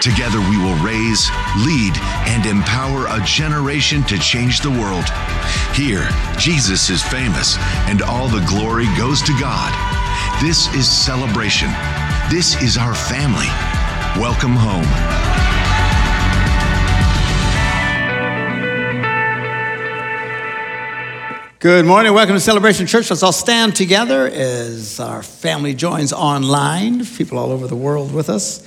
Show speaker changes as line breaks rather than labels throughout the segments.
Together, we will raise, lead, and empower a generation to change the world. Here, Jesus is famous, and all the glory goes to God. This is celebration. This is our family. Welcome home.
Good morning. Welcome to Celebration Church. Let's all stand together as our family joins online, people all over the world with us.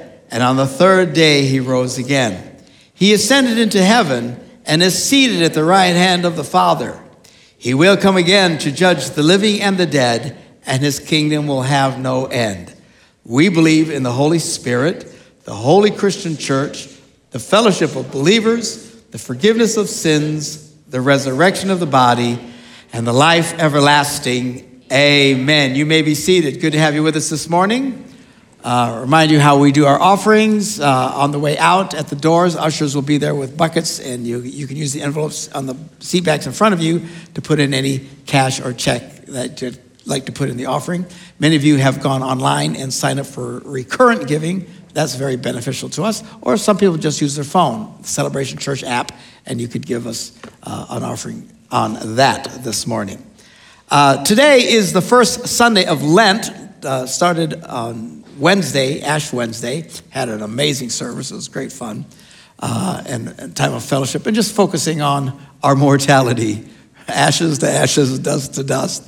and on the third day he rose again. He ascended into heaven and is seated at the right hand of the Father. He will come again to judge the living and the dead, and his kingdom will have no end. We believe in the Holy Spirit, the holy Christian church, the fellowship of believers, the forgiveness of sins, the resurrection of the body, and the life everlasting. Amen. You may be seated. Good to have you with us this morning. Uh, remind you how we do our offerings uh, on the way out at the doors. Ushers will be there with buckets, and you, you can use the envelopes on the seat backs in front of you to put in any cash or check that you'd like to put in the offering. Many of you have gone online and signed up for recurrent giving. That's very beneficial to us. Or some people just use their phone, the Celebration Church app, and you could give us uh, an offering on that this morning. Uh, today is the first Sunday of Lent, uh, started on Wednesday, Ash Wednesday, had an amazing service. It was great fun uh, and, and time of fellowship and just focusing on our mortality ashes to ashes, dust to dust,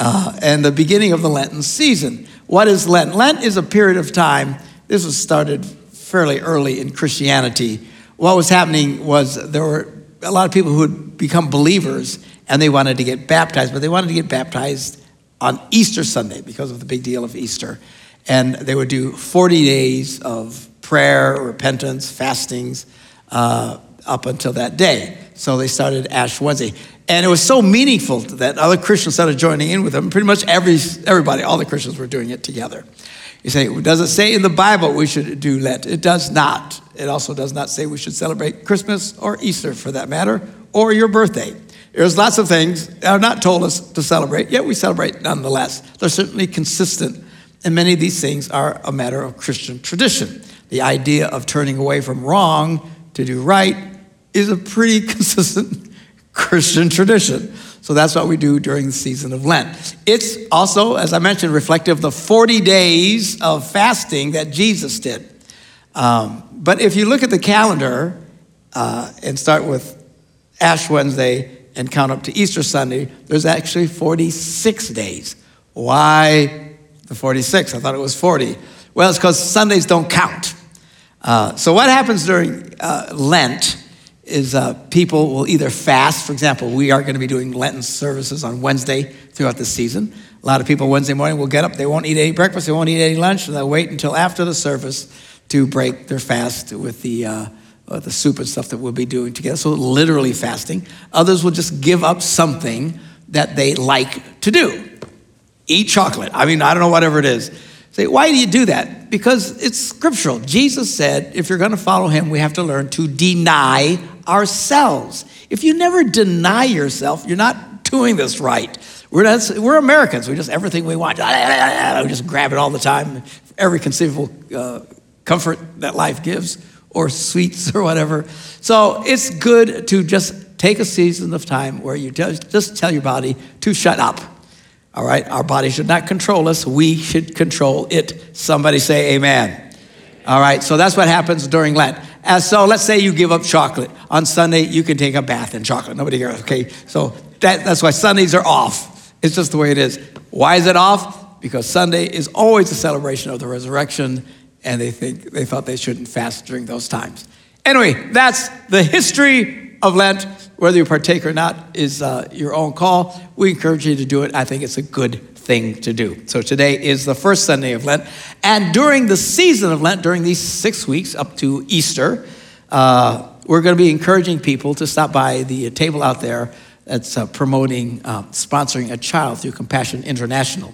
uh, and the beginning of the Lenten season. What is Lent? Lent is a period of time, this was started fairly early in Christianity. What was happening was there were a lot of people who had become believers and they wanted to get baptized, but they wanted to get baptized on Easter Sunday because of the big deal of Easter and they would do 40 days of prayer, repentance, fastings uh, up until that day. So they started Ash Wednesday. And it was so meaningful that other Christians started joining in with them. Pretty much every, everybody, all the Christians were doing it together. You say, does it say in the Bible we should do Lent? It does not. It also does not say we should celebrate Christmas or Easter for that matter, or your birthday. There's lots of things that are not told us to celebrate, yet we celebrate nonetheless. They're certainly consistent and many of these things are a matter of Christian tradition. The idea of turning away from wrong to do right is a pretty consistent Christian tradition. So that's what we do during the season of Lent. It's also, as I mentioned, reflective of the 40 days of fasting that Jesus did. Um, but if you look at the calendar uh, and start with Ash Wednesday and count up to Easter Sunday, there's actually 46 days. Why the 46. I thought it was 40. Well, it's because Sundays don't count. Uh, so, what happens during uh, Lent is uh, people will either fast. For example, we are going to be doing Lenten services on Wednesday throughout the season. A lot of people Wednesday morning will get up, they won't eat any breakfast, they won't eat any lunch, and they'll wait until after the service to break their fast with the, uh, the soup and stuff that we'll be doing together. So, literally fasting. Others will just give up something that they like to do eat chocolate. I mean, I don't know, whatever it is. Say, why do you do that? Because it's scriptural. Jesus said, if you're going to follow him, we have to learn to deny ourselves. If you never deny yourself, you're not doing this right. We're, not, we're Americans. We just, everything we want, we just grab it all the time. Every conceivable uh, comfort that life gives, or sweets or whatever. So it's good to just take a season of time where you just, just tell your body to shut up all right, our body should not control us, we should control it. Somebody say amen. All right, so that's what happens during Lent. And so let's say you give up chocolate. On Sunday, you can take a bath in chocolate. Nobody cares, okay? So that, that's why Sundays are off. It's just the way it is. Why is it off? Because Sunday is always a celebration of the resurrection, and they think they thought they shouldn't fast during those times. Anyway, that's the history of Lent. Whether you partake or not is uh, your own call. We encourage you to do it. I think it's a good thing to do. So today is the first Sunday of Lent. And during the season of Lent, during these six weeks up to Easter, uh, we're going to be encouraging people to stop by the table out there that's uh, promoting, uh, sponsoring a child through Compassion International.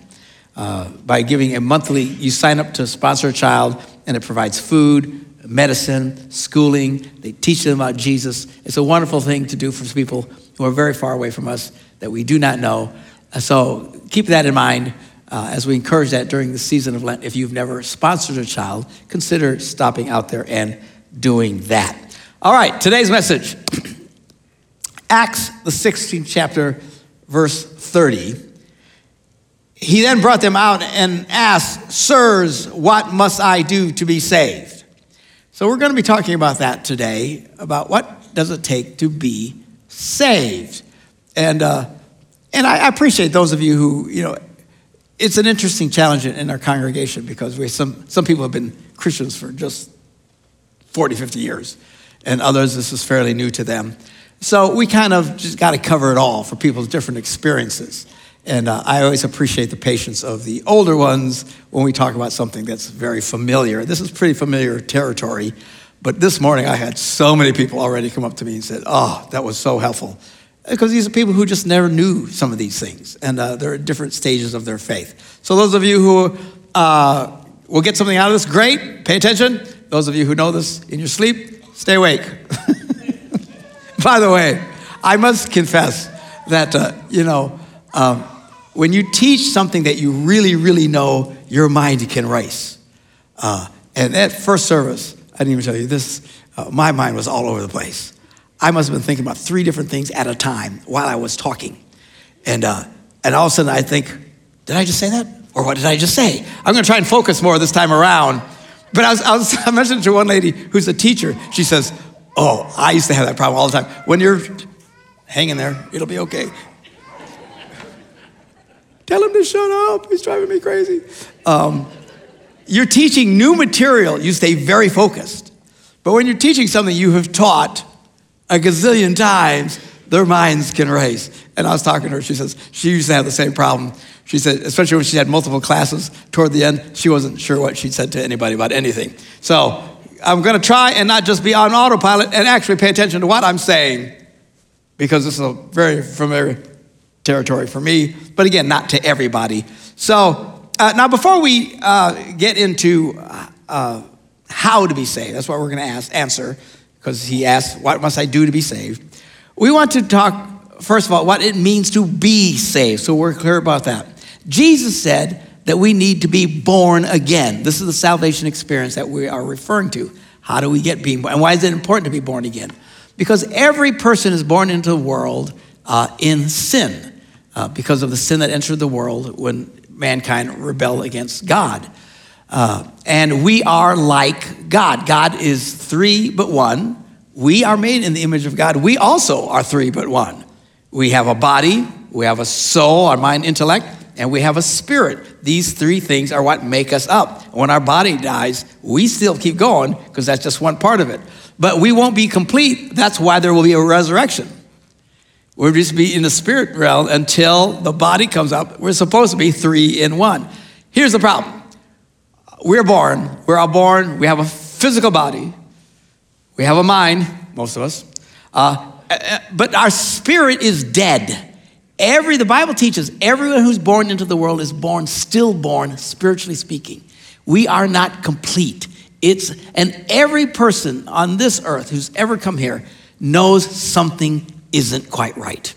Uh, by giving a monthly, you sign up to sponsor a child, and it provides food, medicine, schooling. They teach them about Jesus. It's a wonderful thing to do for people who are very far away from us that we do not know. Uh, so keep that in mind uh, as we encourage that during the season of Lent. If you've never sponsored a child, consider stopping out there and doing that. All right, today's message Acts, the 16th chapter, verse 30. He then brought them out and asked, Sirs, what must I do to be saved? So we're going to be talking about that today, about what does it take to be saved. And, uh, and I appreciate those of you who, you know, it's an interesting challenge in our congregation because we some, some people have been Christians for just 40, 50 years, and others, this is fairly new to them. So we kind of just got to cover it all for people's different experiences. And uh, I always appreciate the patience of the older ones when we talk about something that's very familiar. This is pretty familiar territory. But this morning, I had so many people already come up to me and said, Oh, that was so helpful. Because these are people who just never knew some of these things, and uh, they're at different stages of their faith. So, those of you who uh, will get something out of this, great, pay attention. Those of you who know this in your sleep, stay awake. By the way, I must confess that, uh, you know, um, when you teach something that you really, really know, your mind can race. Uh, and at first service, I didn't even tell you this, uh, my mind was all over the place. I must have been thinking about three different things at a time while I was talking. And, uh, and all of a sudden I think, did I just say that? Or what did I just say? I'm going to try and focus more this time around. But I was, I was I mentioned to one lady who's a teacher, she says, Oh, I used to have that problem all the time. When you're hanging there, it'll be okay. Tell him to shut up. He's driving me crazy. Um, you're teaching new material, you stay very focused. But when you're teaching something you have taught a gazillion times, their minds can race. And I was talking to her, she says she used to have the same problem. She said, especially when she had multiple classes toward the end, she wasn't sure what she'd said to anybody about anything. So I'm going to try and not just be on autopilot and actually pay attention to what I'm saying because this is a very familiar territory for me, but again, not to everybody. So uh, now, before we uh, get into uh, how to be saved, that's what we're going to ask, answer, because he asked, What must I do to be saved? We want to talk, first of all, what it means to be saved. So we're clear about that. Jesus said that we need to be born again. This is the salvation experience that we are referring to. How do we get being born? And why is it important to be born again? Because every person is born into the world uh, in sin, uh, because of the sin that entered the world when mankind rebelled against God. Uh, and we are like God. God is three but one. We are made in the image of God. We also are three but one. We have a body, we have a soul, our mind, intellect, and we have a spirit. These three things are what make us up. When our body dies, we still keep going because that's just one part of it. But we won't be complete. That's why there will be a resurrection. We'll just be in the spirit realm until the body comes up. We're supposed to be three in one. Here's the problem we're born, we're all born, we have a physical body, we have a mind, most of us, uh, but our spirit is dead. Every, the Bible teaches everyone who's born into the world is born, stillborn, spiritually speaking. We are not complete. It's, and every person on this earth who's ever come here knows something isn't quite right.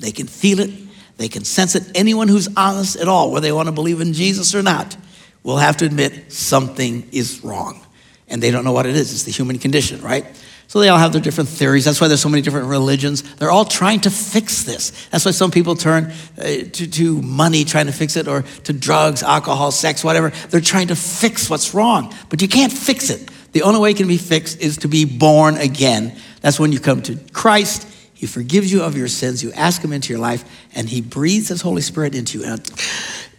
They can feel it, they can sense it. Anyone who's honest at all, whether they want to believe in Jesus or not, will have to admit something is wrong. And they don't know what it is. It's the human condition, right? So they all have their different theories. That's why there's so many different religions. They're all trying to fix this. That's why some people turn uh, to, to money trying to fix it or to drugs, alcohol, sex, whatever. They're trying to fix what's wrong. But you can't fix it. The only way it can be fixed is to be born again. That's when you come to Christ. He forgives you of your sins. You ask Him into your life, and He breathes His Holy Spirit into you, and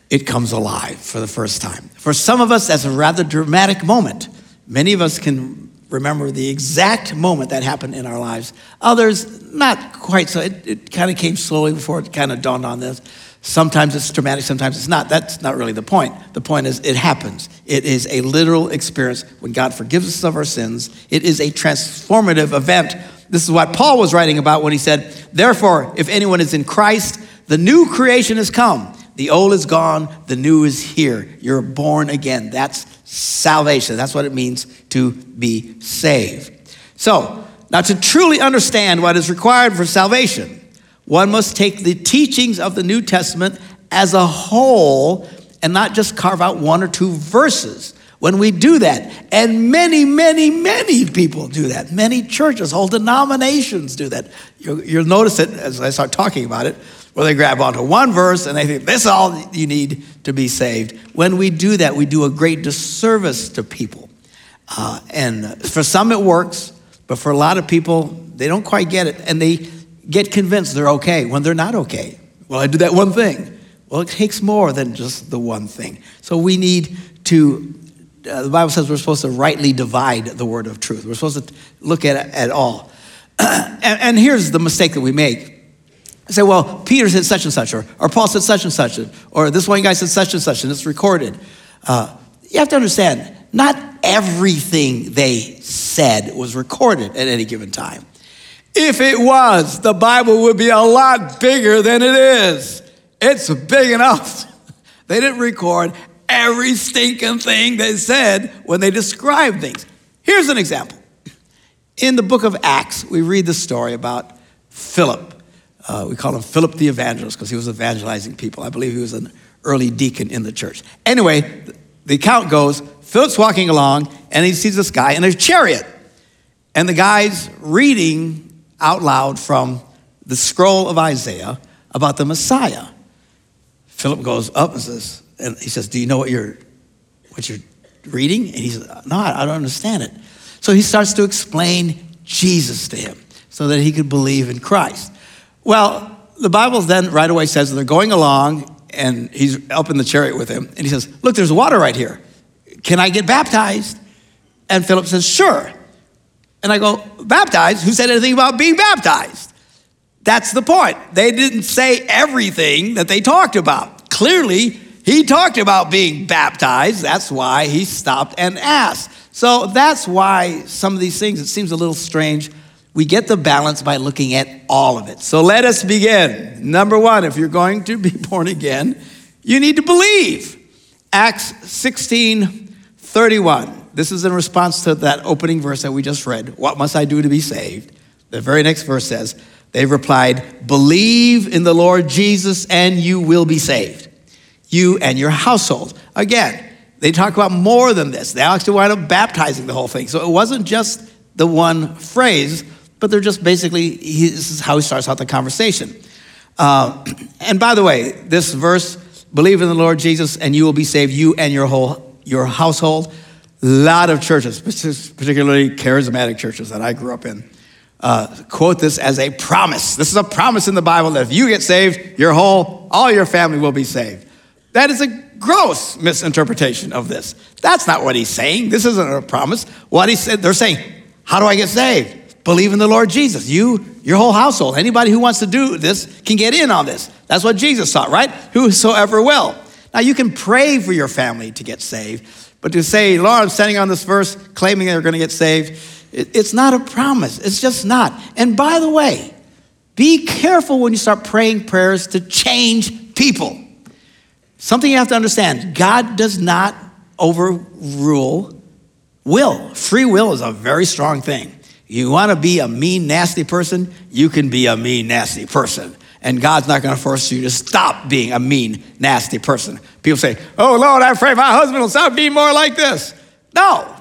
it comes alive for the first time. For some of us, that's a rather dramatic moment. Many of us can remember the exact moment that happened in our lives. Others, not quite so. It, it kind of came slowly before it kind of dawned on this. Sometimes it's dramatic, sometimes it's not. That's not really the point. The point is, it happens. It is a literal experience when God forgives us of our sins. It is a transformative event. This is what Paul was writing about when he said, Therefore, if anyone is in Christ, the new creation has come. The old is gone, the new is here. You're born again. That's salvation. That's what it means to be saved. So, now to truly understand what is required for salvation, one must take the teachings of the New Testament as a whole and not just carve out one or two verses. When we do that, and many, many, many people do that, many churches, whole denominations do that. You'll, you'll notice it as I start talking about it, where they grab onto one verse and they think, this is all you need to be saved. When we do that, we do a great disservice to people. Uh, and for some, it works, but for a lot of people, they don't quite get it. And they, get convinced they're okay when they're not okay. Well, I do that one thing. Well, it takes more than just the one thing. So we need to, uh, the Bible says we're supposed to rightly divide the word of truth. We're supposed to look at it at all. and, and, here's the mistake that we make. I say, well, Peter said such and such, or, or Paul said such and such, or this one guy said such and such, and it's recorded. Uh, you have to understand, not everything they said was recorded at any given time. If it was, the Bible would be a lot bigger than it is. It's big enough. They didn't record every stinking thing they said when they described things. Here's an example. In the book of Acts, we read the story about Philip. Uh, we call him Philip the evangelist because he was evangelizing people. I believe he was an early deacon in the church. Anyway, the account goes Philip's walking along and he sees this guy in a chariot. And the guy's reading out loud from the scroll of Isaiah about the Messiah. Philip goes up and says, and he says, Do you know what you're what you're reading? And he says, No, I don't understand it. So he starts to explain Jesus to him so that he could believe in Christ. Well, the Bible then right away says they're going along and he's up in the chariot with him and he says, Look, there's water right here. Can I get baptized? And Philip says, Sure. And I go, baptized? Who said anything about being baptized? That's the point. They didn't say everything that they talked about. Clearly, he talked about being baptized. That's why he stopped and asked. So that's why some of these things, it seems a little strange. We get the balance by looking at all of it. So let us begin. Number one, if you're going to be born again, you need to believe. Acts 16 31. This is in response to that opening verse that we just read. What must I do to be saved? The very next verse says, They replied, Believe in the Lord Jesus and you will be saved, you and your household. Again, they talk about more than this. They actually wind up baptizing the whole thing. So it wasn't just the one phrase, but they're just basically, this is how he starts out the conversation. Uh, and by the way, this verse, believe in the Lord Jesus and you will be saved, you and your whole your household. A lot of churches, particularly charismatic churches that I grew up in, uh, quote this as a promise. This is a promise in the Bible that if you get saved, your whole, all your family will be saved. That is a gross misinterpretation of this. That's not what he's saying. This isn't a promise. What he said, they're saying, how do I get saved? Believe in the Lord Jesus. You, your whole household, anybody who wants to do this can get in on this. That's what Jesus taught, right? Whosoever will. Now you can pray for your family to get saved, but to say, Lord, I'm standing on this verse claiming they're going to get saved, it, it's not a promise. It's just not. And by the way, be careful when you start praying prayers to change people. Something you have to understand God does not overrule will. Free will is a very strong thing. You want to be a mean, nasty person, you can be a mean, nasty person and God's not going to force you to stop being a mean, nasty person. People say, Oh Lord, I pray my husband will stop being more like this. No,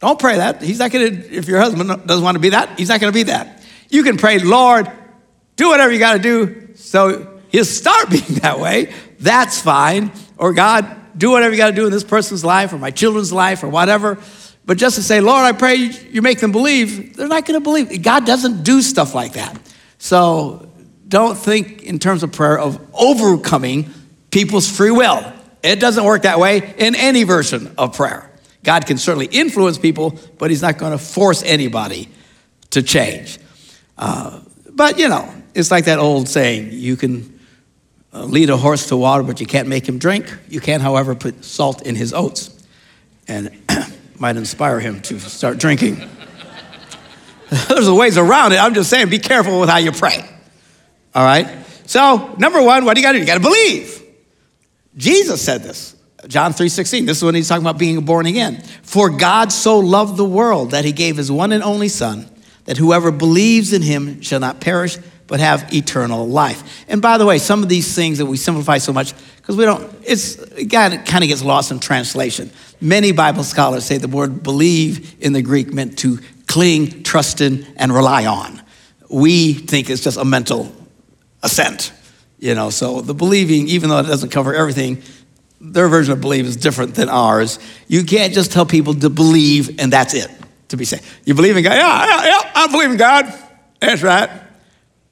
don't pray that. He's not going to, if your husband doesn't want to be that, he's not going to be that. You can pray, Lord, do whatever you got to do so he'll start being that way. That's fine. Or God, do whatever you got to do in this person's life or my children's life or whatever. But just to say, Lord, I pray you make them believe, they're not going to believe. God doesn't do stuff like that. So don't think in terms of prayer of overcoming people's free will. It doesn't work that way in any version of prayer. God can certainly influence people, but He's not going to force anybody to change. Uh, but you know, it's like that old saying you can uh, lead a horse to water, but you can't make him drink. You can, however, put salt in his oats and might inspire him to start drinking. There's ways around it. I'm just saying, be careful with how you pray. All right? So, number one, what do you got to do? You got to believe. Jesus said this. John 3:16. This is when he's talking about being born again. For God so loved the world that he gave his one and only son that whoever believes in him shall not perish but have eternal life. And by the way, some of these things that we simplify so much because we don't it's it kind of gets lost in translation. Many Bible scholars say the word believe in the Greek meant to cling, trust in and rely on. We think it's just a mental assent. You know, so the believing, even though it doesn't cover everything, their version of believe is different than ours. You can't just tell people to believe and that's it, to be saved. You believe in God? Yeah, yeah, yeah, I believe in God. That's right.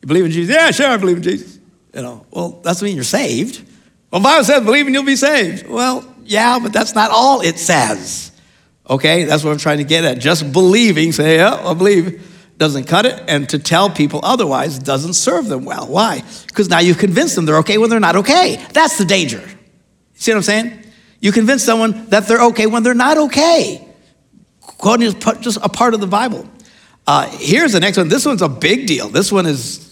You believe in Jesus? Yeah, sure, I believe in Jesus. You know, well, that's mean you're saved. Well, Bible says believe and you'll be saved. Well, yeah, but that's not all it says. Okay, that's what I'm trying to get at. Just believing, say, yeah, I believe doesn't cut it, and to tell people otherwise doesn't serve them well. Why? Because now you've convinced them they're okay when they're not okay. That's the danger. See what I'm saying? You convince someone that they're okay when they're not okay. Quoting is just a part of the Bible. Uh, here's the next one. This one's a big deal. This one is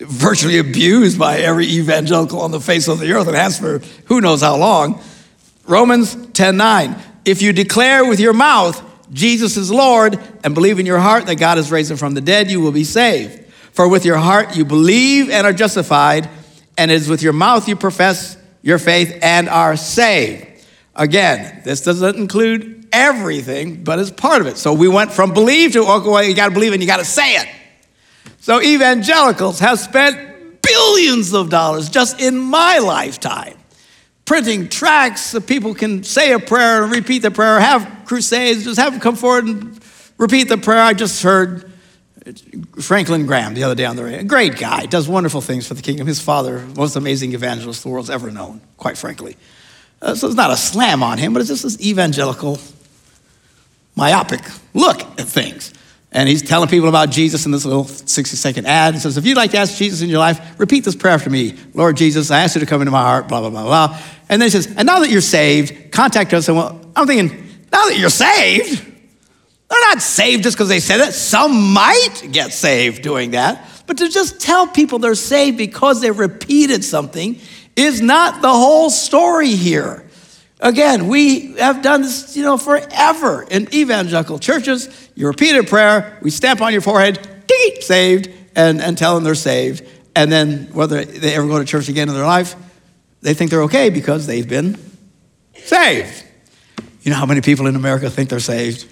virtually abused by every evangelical on the face of the earth and has for who knows how long. Romans 10 9. If you declare with your mouth Jesus is Lord and believe in your heart that God has raised him from the dead, you will be saved. For with your heart you believe and are justified, and it is with your mouth you profess your faith and are saved. Again, this doesn't include everything, but it's part of it. So we went from believe to, okay, well, you got to believe and you got to say it. So evangelicals have spent billions of dollars just in my lifetime printing tracts so people can say a prayer and repeat the prayer, have crusades, just have them come forward and repeat the prayer. I just heard Franklin Graham the other day on the radio. Great guy, does wonderful things for the kingdom. His father, most amazing evangelist the world's ever known, quite frankly. Uh, so it's not a slam on him, but it's just this evangelical, myopic look at things. And he's telling people about Jesus in this little 60 second ad. He says, If you'd like to ask Jesus in your life, repeat this prayer after me Lord Jesus, I ask you to come into my heart, blah, blah, blah, blah. And then he says, And now that you're saved, contact us. And well, I'm thinking, Now that you're saved, they're not saved just because they said it. Some might get saved doing that. But to just tell people they're saved because they repeated something is not the whole story here. Again, we have done this, you know, forever in evangelical churches. You repeat a prayer, we stamp on your forehead, ding, saved, and, and tell them they're saved. And then whether they ever go to church again in their life, they think they're okay because they've been saved. You know how many people in America think they're saved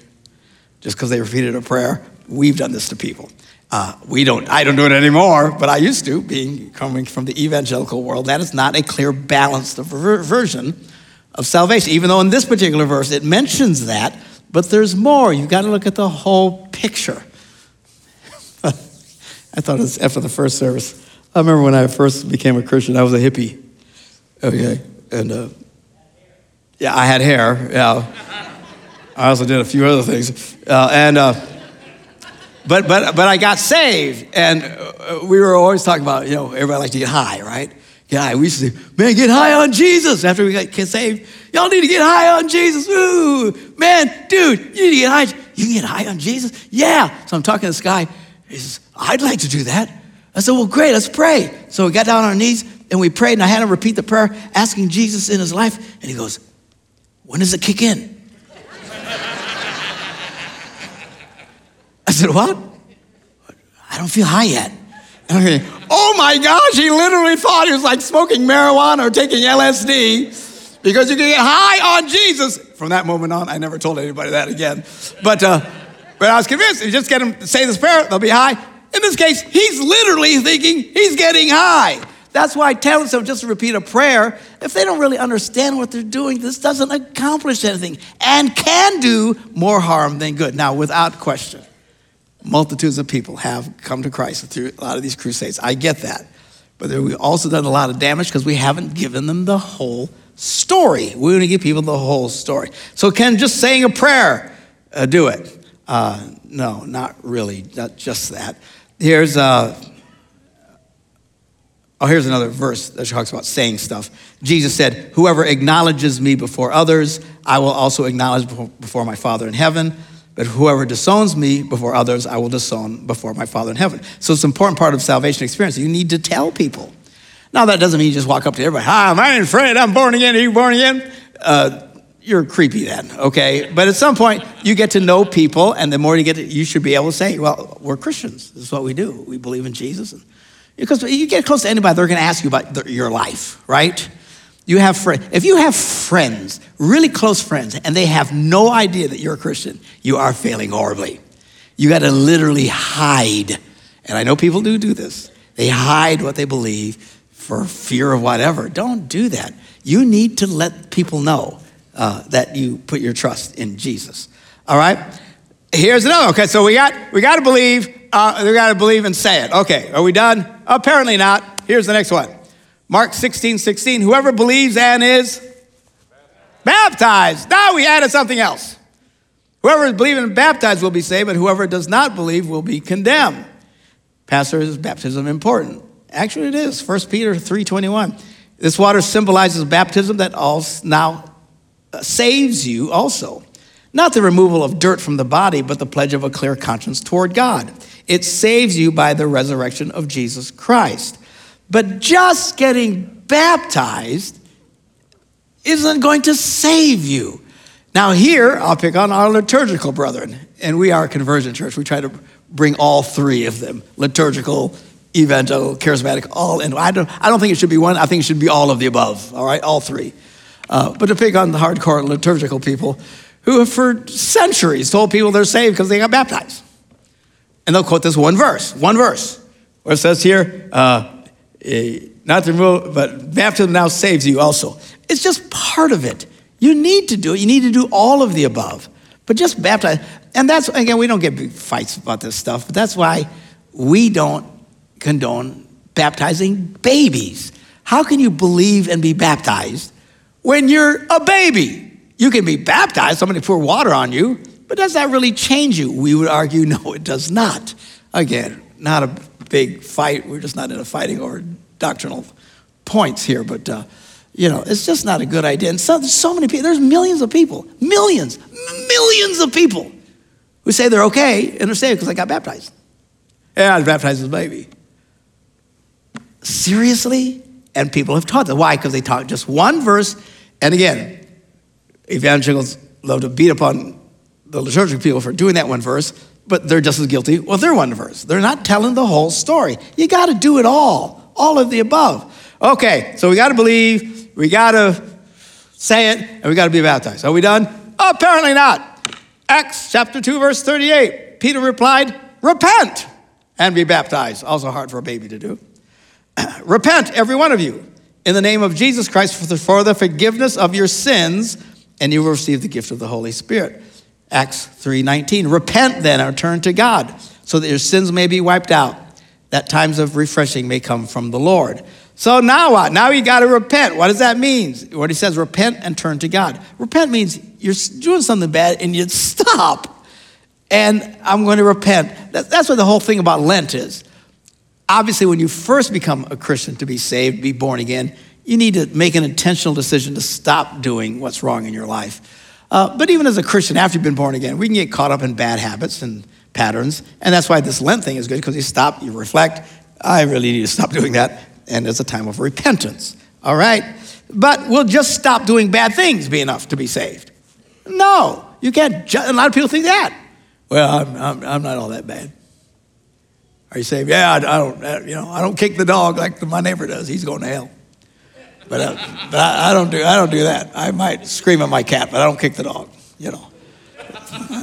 just because they repeated a prayer? We've done this to people. Uh, we don't, I don't do it anymore, but I used to, being coming from the evangelical world. That is not a clear, balanced version of salvation, even though in this particular verse it mentions that, but there's more. You've got to look at the whole picture. I thought it was after the first service. I remember when I first became a Christian, I was a hippie. Okay, and uh, yeah, I had hair. Yeah, I also did a few other things, uh, and uh, but but but I got saved, and uh, we were always talking about you know everybody likes to get high, right? High. We used to say, man, get high on Jesus after we got saved. Y'all need to get high on Jesus. Ooh, man, dude, you need to get high. You can get high on Jesus? Yeah. So I'm talking to this guy. He says, I'd like to do that. I said, well, great, let's pray. So we got down on our knees and we prayed, and I had him repeat the prayer, asking Jesus in his life. And he goes, when does it kick in? I said, what? I don't feel high yet. Okay. Oh my gosh, he literally thought he was like smoking marijuana or taking LSD because you can get high on Jesus. From that moment on, I never told anybody that again. But, uh, but I was convinced if you just get him to say this prayer, they'll be high. In this case, he's literally thinking he's getting high. That's why telling someone just to repeat a prayer, if they don't really understand what they're doing, this doesn't accomplish anything and can do more harm than good. Now, without question, multitudes of people have come to Christ through a lot of these crusades. I get that. But we've also done a lot of damage because we haven't given them the whole story. We want to give people the whole story. So, can just saying a prayer uh, do it? Uh, no, not really, not just that. Here's, uh, oh, here's another verse that talks about saying stuff. Jesus said, Whoever acknowledges me before others, I will also acknowledge before my Father in heaven. But whoever disowns me before others, I will disown before my Father in heaven. So it's an important part of salvation experience. You need to tell people. Now, that doesn't mean you just walk up to everybody, Hi, my name's Fred, I'm born again, are you born again? Uh, you're creepy then, okay? But at some point, you get to know people, and the more you get to, you should be able to say, Well, we're Christians. This is what we do. We believe in Jesus. Because you get close to anybody, they're going to ask you about your life, right? You have friends. If you have friends, really close friends, and they have no idea that you're a Christian, you are failing horribly. You got to literally hide. And I know people do do this. They hide what they believe for fear of whatever. Don't do that. You need to let people know uh, that you put your trust in Jesus. All right. Here's another. Okay, so we got we got to believe. Uh, we got to believe and say it. Okay, are we done? Apparently not. Here's the next one. Mark 16, 16, whoever believes and is baptized. Now we added something else. Whoever is believing and baptized will be saved, but whoever does not believe will be condemned. Pastor, is baptism important? Actually, it is. 1 Peter 3.21. This water symbolizes baptism that also now uh, saves you also. Not the removal of dirt from the body, but the pledge of a clear conscience toward God. It saves you by the resurrection of Jesus Christ. But just getting baptized isn't going to save you. Now, here, I'll pick on our liturgical brethren, and we are a convergence church. We try to bring all three of them liturgical, evangelical, charismatic, all in. I don't, I don't think it should be one, I think it should be all of the above, all right? All three. Uh, but to pick on the hardcore liturgical people who have for centuries told people they're saved because they got baptized. And they'll quote this one verse, one verse, where it says here, uh, Eh, not to remove, but baptism now saves you also. It's just part of it. You need to do it. You need to do all of the above. But just baptize. And that's, again, we don't get big fights about this stuff, but that's why we don't condone baptizing babies. How can you believe and be baptized when you're a baby? You can be baptized, somebody pour water on you, but does that really change you? We would argue, no, it does not. Again, not a big fight. We're just not in a fighting over doctrinal points here, but uh, you know, it's just not a good idea. And so, there's so many people. There's millions of people, millions, millions of people who say they're okay and they're saved because I got baptized. Yeah, I was baptized as a baby. Seriously? And people have taught that. Why? Because they taught just one verse. And again, evangelicals love to beat upon the liturgical people for doing that one verse but they're just as guilty with their one verse. They're not telling the whole story. You got to do it all, all of the above. Okay, so we got to believe, we got to say it, and we got to be baptized. Are we done? Apparently not. Acts chapter 2, verse 38. Peter replied, Repent and be baptized. Also hard for a baby to do. Repent, every one of you, in the name of Jesus Christ for the, for the forgiveness of your sins, and you will receive the gift of the Holy Spirit. Acts 3:19. Repent then and turn to God, so that your sins may be wiped out, that times of refreshing may come from the Lord. So now what? Now you got to repent. What does that mean? What he says, repent and turn to God. Repent means you're doing something bad and you stop. And I'm going to repent. That's what the whole thing about Lent is. Obviously, when you first become a Christian to be saved, be born again, you need to make an intentional decision to stop doing what's wrong in your life. Uh, but even as a Christian, after you've been born again, we can get caught up in bad habits and patterns. And that's why this Lent thing is good because you stop, you reflect. I really need to stop doing that. And it's a time of repentance. All right? But will just stop doing bad things be enough to be saved? No, you can't. Ju- a lot of people think that. Well, I'm, I'm, I'm not all that bad. Are you saved? Yeah, I, I don't. Uh, you know, I don't kick the dog like my neighbor does. He's going to hell. But, uh, but I, I, don't do I don't do that. I might scream at my cat, but I don't kick the dog. You know.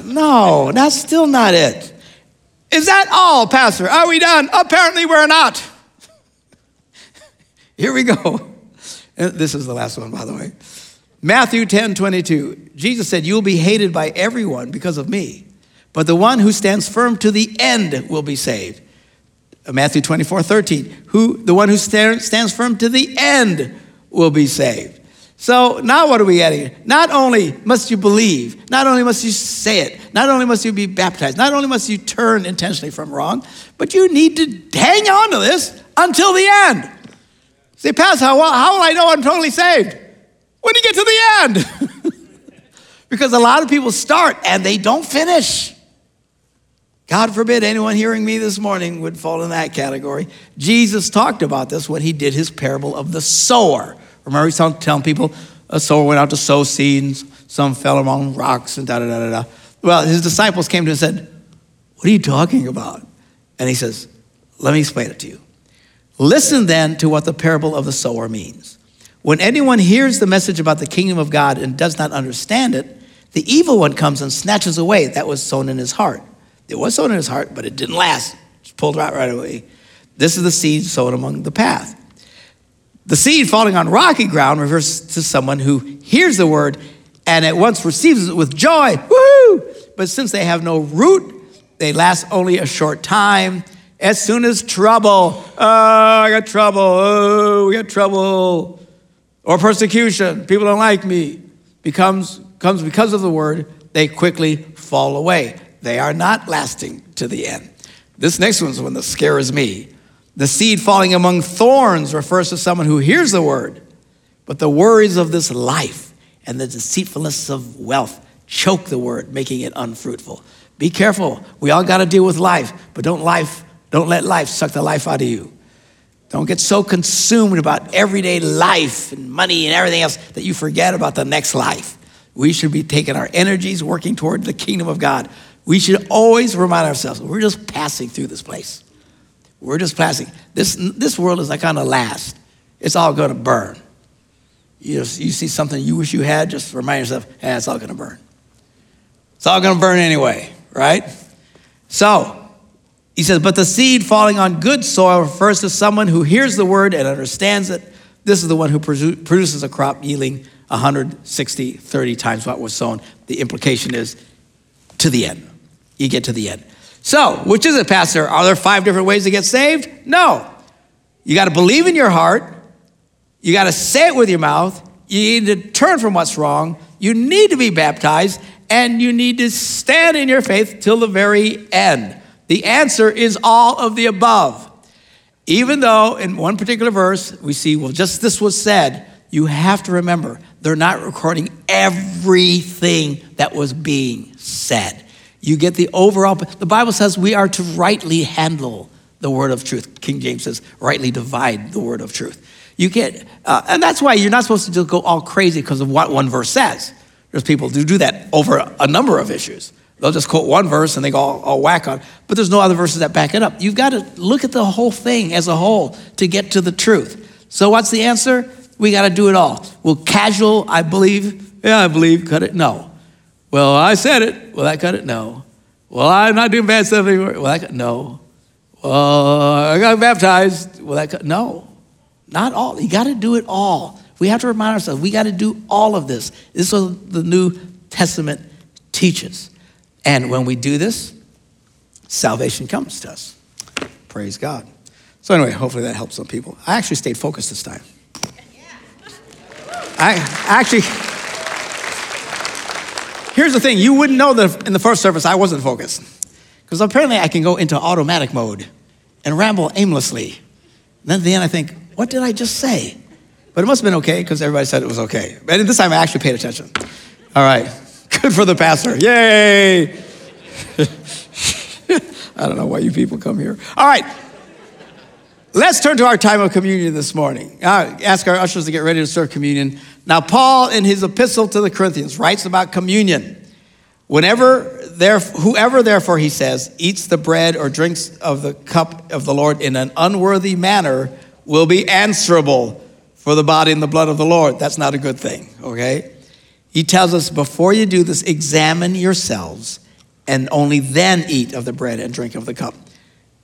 No, that's still not it. Is that all, Pastor? Are we done? Apparently, we're not. Here we go. This is the last one, by the way. Matthew 10 22. Jesus said, You'll be hated by everyone because of me. but the one who stands firm to the end will be saved. Uh, Matthew 24, 13. Who, the one who stands firm to the end will be saved. So now what are we getting? Not only must you believe, not only must you say it, not only must you be baptized, not only must you turn intentionally from wrong, but you need to hang on to this until the end. Say, Pastor, how, how will I know I'm totally saved? When you get to the end. because a lot of people start and they don't finish. God forbid anyone hearing me this morning would fall in that category. Jesus talked about this when he did his parable of the sower. Remember, he's telling people a sower went out to sow seeds, some fell among rocks, and da da da da da. Well, his disciples came to him and said, What are you talking about? And he says, Let me explain it to you. Listen then to what the parable of the sower means. When anyone hears the message about the kingdom of God and does not understand it, the evil one comes and snatches away that was sown in his heart. It was sown in his heart, but it didn't last. It's pulled out right away. This is the seed sown among the path. The seed falling on rocky ground refers to someone who hears the word and at once receives it with joy. Woohoo! But since they have no root, they last only a short time. As soon as trouble, oh, I got trouble, oh, we got trouble, or persecution, people don't like me, becomes comes because of the word, they quickly fall away. They are not lasting to the end. This next one's one that scares me. The seed falling among thorns refers to someone who hears the word, but the worries of this life and the deceitfulness of wealth choke the word, making it unfruitful. Be careful. We all got to deal with life, but don't life don't let life suck the life out of you. Don't get so consumed about everyday life and money and everything else that you forget about the next life. We should be taking our energies working toward the kingdom of God. We should always remind ourselves we're just passing through this place. We're just passing. This, this world is not going to last, it's all going to burn. You, you see something you wish you had, just remind yourself, hey, it's all going to burn. It's all going to burn anyway, right? So, he says, but the seed falling on good soil refers to someone who hears the word and understands it. This is the one who produces a crop yielding 160, 30 times what was sown. The implication is to the end. You get to the end. So, which is it, Pastor? Are there five different ways to get saved? No. You got to believe in your heart. You got to say it with your mouth. You need to turn from what's wrong. You need to be baptized. And you need to stand in your faith till the very end. The answer is all of the above. Even though in one particular verse we see, well, just this was said, you have to remember they're not recording everything that was being said. You get the overall, the Bible says we are to rightly handle the word of truth. King James says, rightly divide the word of truth. You get, uh, and that's why you're not supposed to just go all crazy because of what one verse says. There's people who do that over a number of issues. They'll just quote one verse and they go all, all whack on, but there's no other verses that back it up. You've got to look at the whole thing as a whole to get to the truth. So what's the answer? We got to do it all. Well, casual, I believe. Yeah, I believe. Cut it. No. Well, I said it. Well, that cut it? No. Well, I'm not doing bad stuff anymore. Well, that cut, no. Well, I got baptized. Well, that cut, no. Not all. You got to do it all. We have to remind ourselves we got to do all of this. This is what the New Testament teaches. And when we do this, salvation comes to us. Praise God. So, anyway, hopefully that helps some people. I actually stayed focused this time. I actually Here's the thing you wouldn't know that in the first service I wasn't focused. Because apparently I can go into automatic mode and ramble aimlessly. And then at the end I think, what did I just say? But it must have been okay because everybody said it was okay. And this time I actually paid attention. All right. Good for the pastor. Yay. I don't know why you people come here. All right. Let's turn to our time of communion this morning. Uh, ask our ushers to get ready to serve communion. Now, Paul, in his epistle to the Corinthians, writes about communion. Whenever, there, whoever, therefore, he says, eats the bread or drinks of the cup of the Lord in an unworthy manner will be answerable for the body and the blood of the Lord. That's not a good thing, okay? He tells us before you do this, examine yourselves and only then eat of the bread and drink of the cup.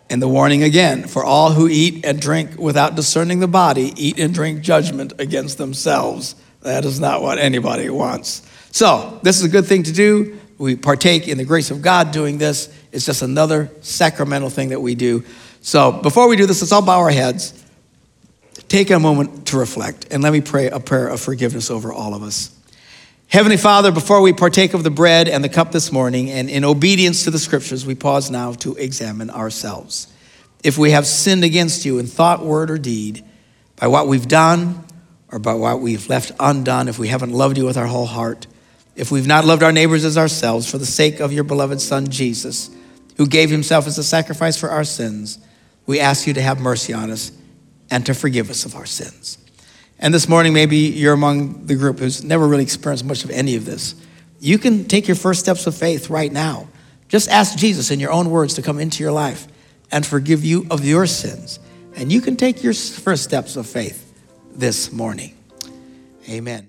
And the warning again for all who eat and drink without discerning the body, eat and drink judgment against themselves. That is not what anybody wants. So, this is a good thing to do. we partake in the grace of God doing this. It's just another sacramental thing that we do. So before we do this, let's all bow our heads. Take a moment to reflect, and let me pray a prayer of forgiveness over all of us. Heavenly Father, before we partake of the bread and the cup this morning, and in obedience to the scriptures, we pause now to examine ourselves. If we have sinned against you in thought, word, or deed, by what we've done or by what we've left undone, if we haven't loved you with our whole heart, if we've not loved our neighbors as ourselves for the sake of your beloved Son, Jesus, who gave himself as a sacrifice for our sins, we ask you to have mercy on us and to forgive us of our sins. And this morning, maybe you're among the group who's never really experienced much of any of this. You can take your first steps of faith right now. Just ask Jesus in your own words to come into your life and forgive you of your sins. And you can take your first steps of faith this morning. Amen.